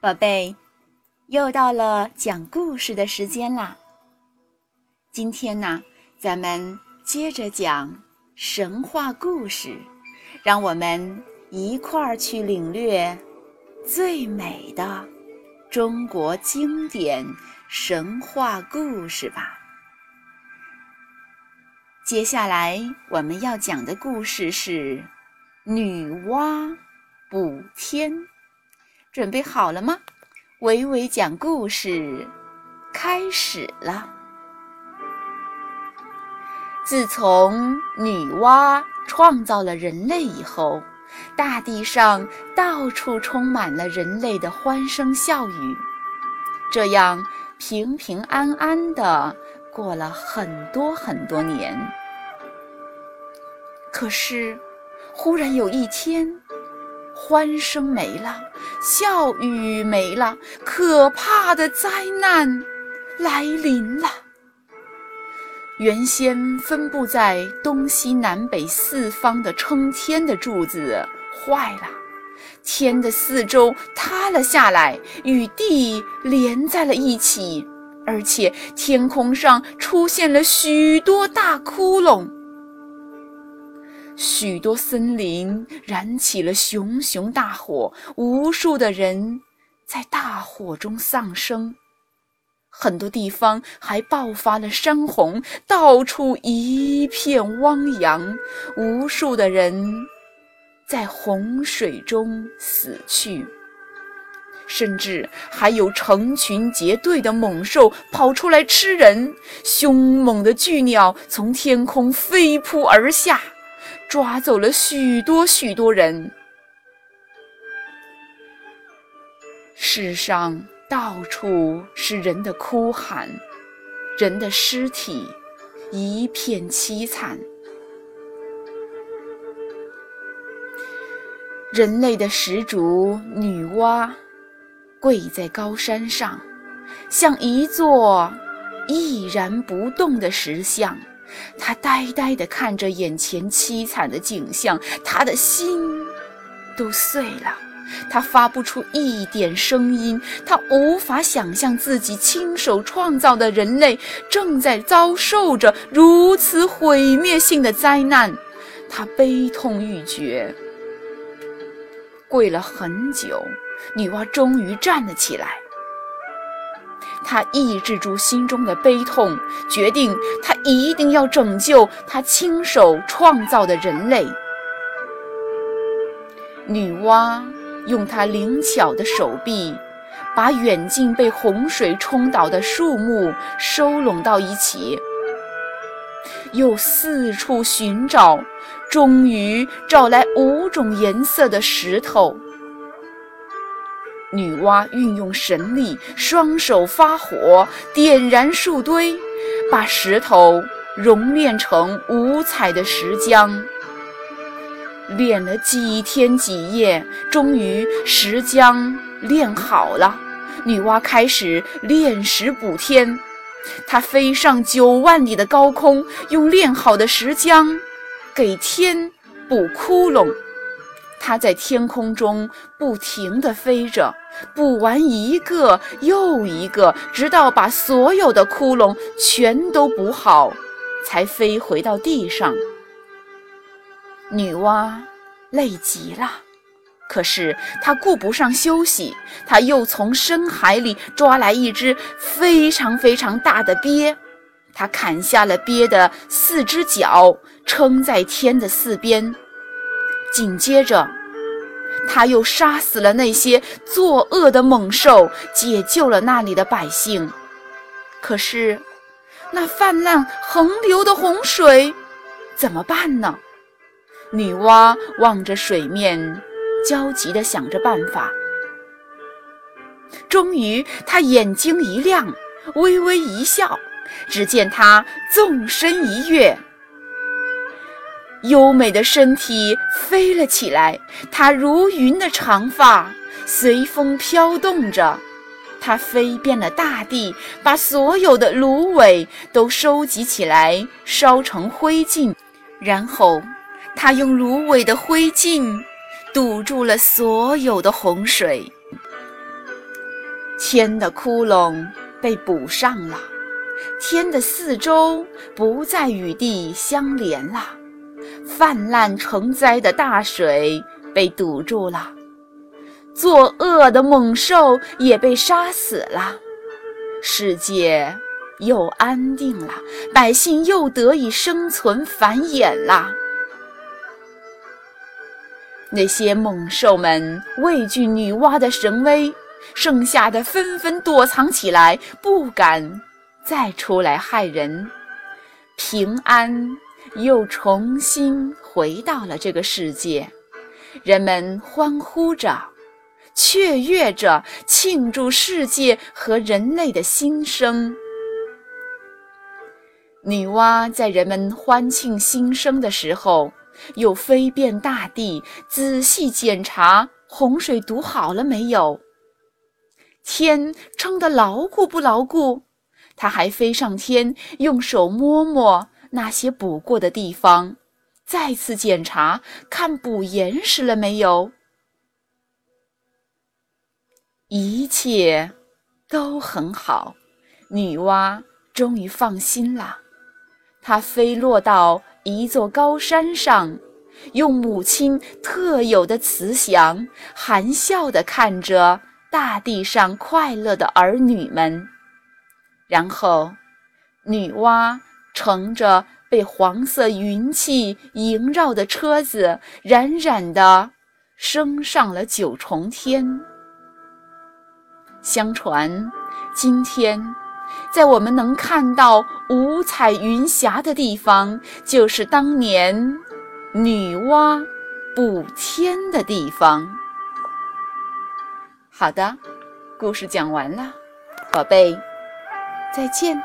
宝贝，又到了讲故事的时间啦！今天呢，咱们接着讲神话故事，让我们一块儿去领略最美的中国经典神话故事吧。接下来我们要讲的故事是女娲补天。准备好了吗？伟伟讲故事开始了。自从女娲创造了人类以后，大地上到处充满了人类的欢声笑语，这样平平安安的过了很多很多年。可是，忽然有一天。欢声没了，笑语没了，可怕的灾难来临了。原先分布在东西南北四方的撑天的柱子坏了，天的四周塌了下来，与地连在了一起，而且天空上出现了许多大窟窿。许多森林燃起了熊熊大火，无数的人在大火中丧生。很多地方还爆发了山洪，到处一片汪洋，无数的人在洪水中死去。甚至还有成群结队的猛兽跑出来吃人，凶猛的巨鸟从天空飞扑而下。抓走了许多许多人，世上到处是人的哭喊，人的尸体一片凄惨。人类的始祖女娲跪在高山上，像一座毅然不动的石像。他呆呆地看着眼前凄惨的景象，他的心都碎了。他发不出一点声音，他无法想象自己亲手创造的人类正在遭受着如此毁灭性的灾难。他悲痛欲绝，跪了很久，女娲终于站了起来。他抑制住心中的悲痛，决定他一定要拯救他亲手创造的人类。女娲用她灵巧的手臂，把远近被洪水冲倒的树木收拢到一起，又四处寻找，终于找来五种颜色的石头。女娲运用神力，双手发火，点燃树堆，把石头熔炼成五彩的石浆。炼了几天几夜，终于石浆炼好了。女娲开始炼石补天，她飞上九万里的高空，用炼好的石浆给天补窟窿。它在天空中不停地飞着，补完一个又一个，直到把所有的窟窿全都补好，才飞回到地上。女娲累极了，可是她顾不上休息，她又从深海里抓来一只非常非常大的鳖，她砍下了鳖的四只脚，撑在天的四边。紧接着，他又杀死了那些作恶的猛兽，解救了那里的百姓。可是，那泛滥横流的洪水怎么办呢？女娲望着水面，焦急地想着办法。终于，她眼睛一亮，微微一笑，只见她纵身一跃。优美的身体飞了起来，它如云的长发随风飘动着，它飞遍了大地，把所有的芦苇都收集起来烧成灰烬，然后它用芦苇的灰烬堵住了所有的洪水。天的窟窿被补上了，天的四周不再与地相连了，泛滥成灾的大水被堵住了，作恶的猛兽也被杀死了，世界又安定了，百姓又得以生存繁衍了。那些猛兽们畏惧女娲的神威。剩下的纷纷躲藏起来，不敢再出来害人。平安又重新回到了这个世界，人们欢呼着、雀跃着，庆祝世界和人类的新生。女娲在人们欢庆新生的时候，又飞遍大地，仔细检查洪水堵好了没有。天撑得牢固不牢固？她还飞上天，用手摸摸那些补过的地方，再次检查，看补严实了没有。一切都很好，女娲终于放心了。她飞落到一座高山上，用母亲特有的慈祥，含笑地看着。大地上快乐的儿女们，然后，女娲乘着被黄色云气萦绕的车子，冉冉地升上了九重天。相传，今天，在我们能看到五彩云霞的地方，就是当年女娲补天的地方。好的，故事讲完了，宝贝，再见。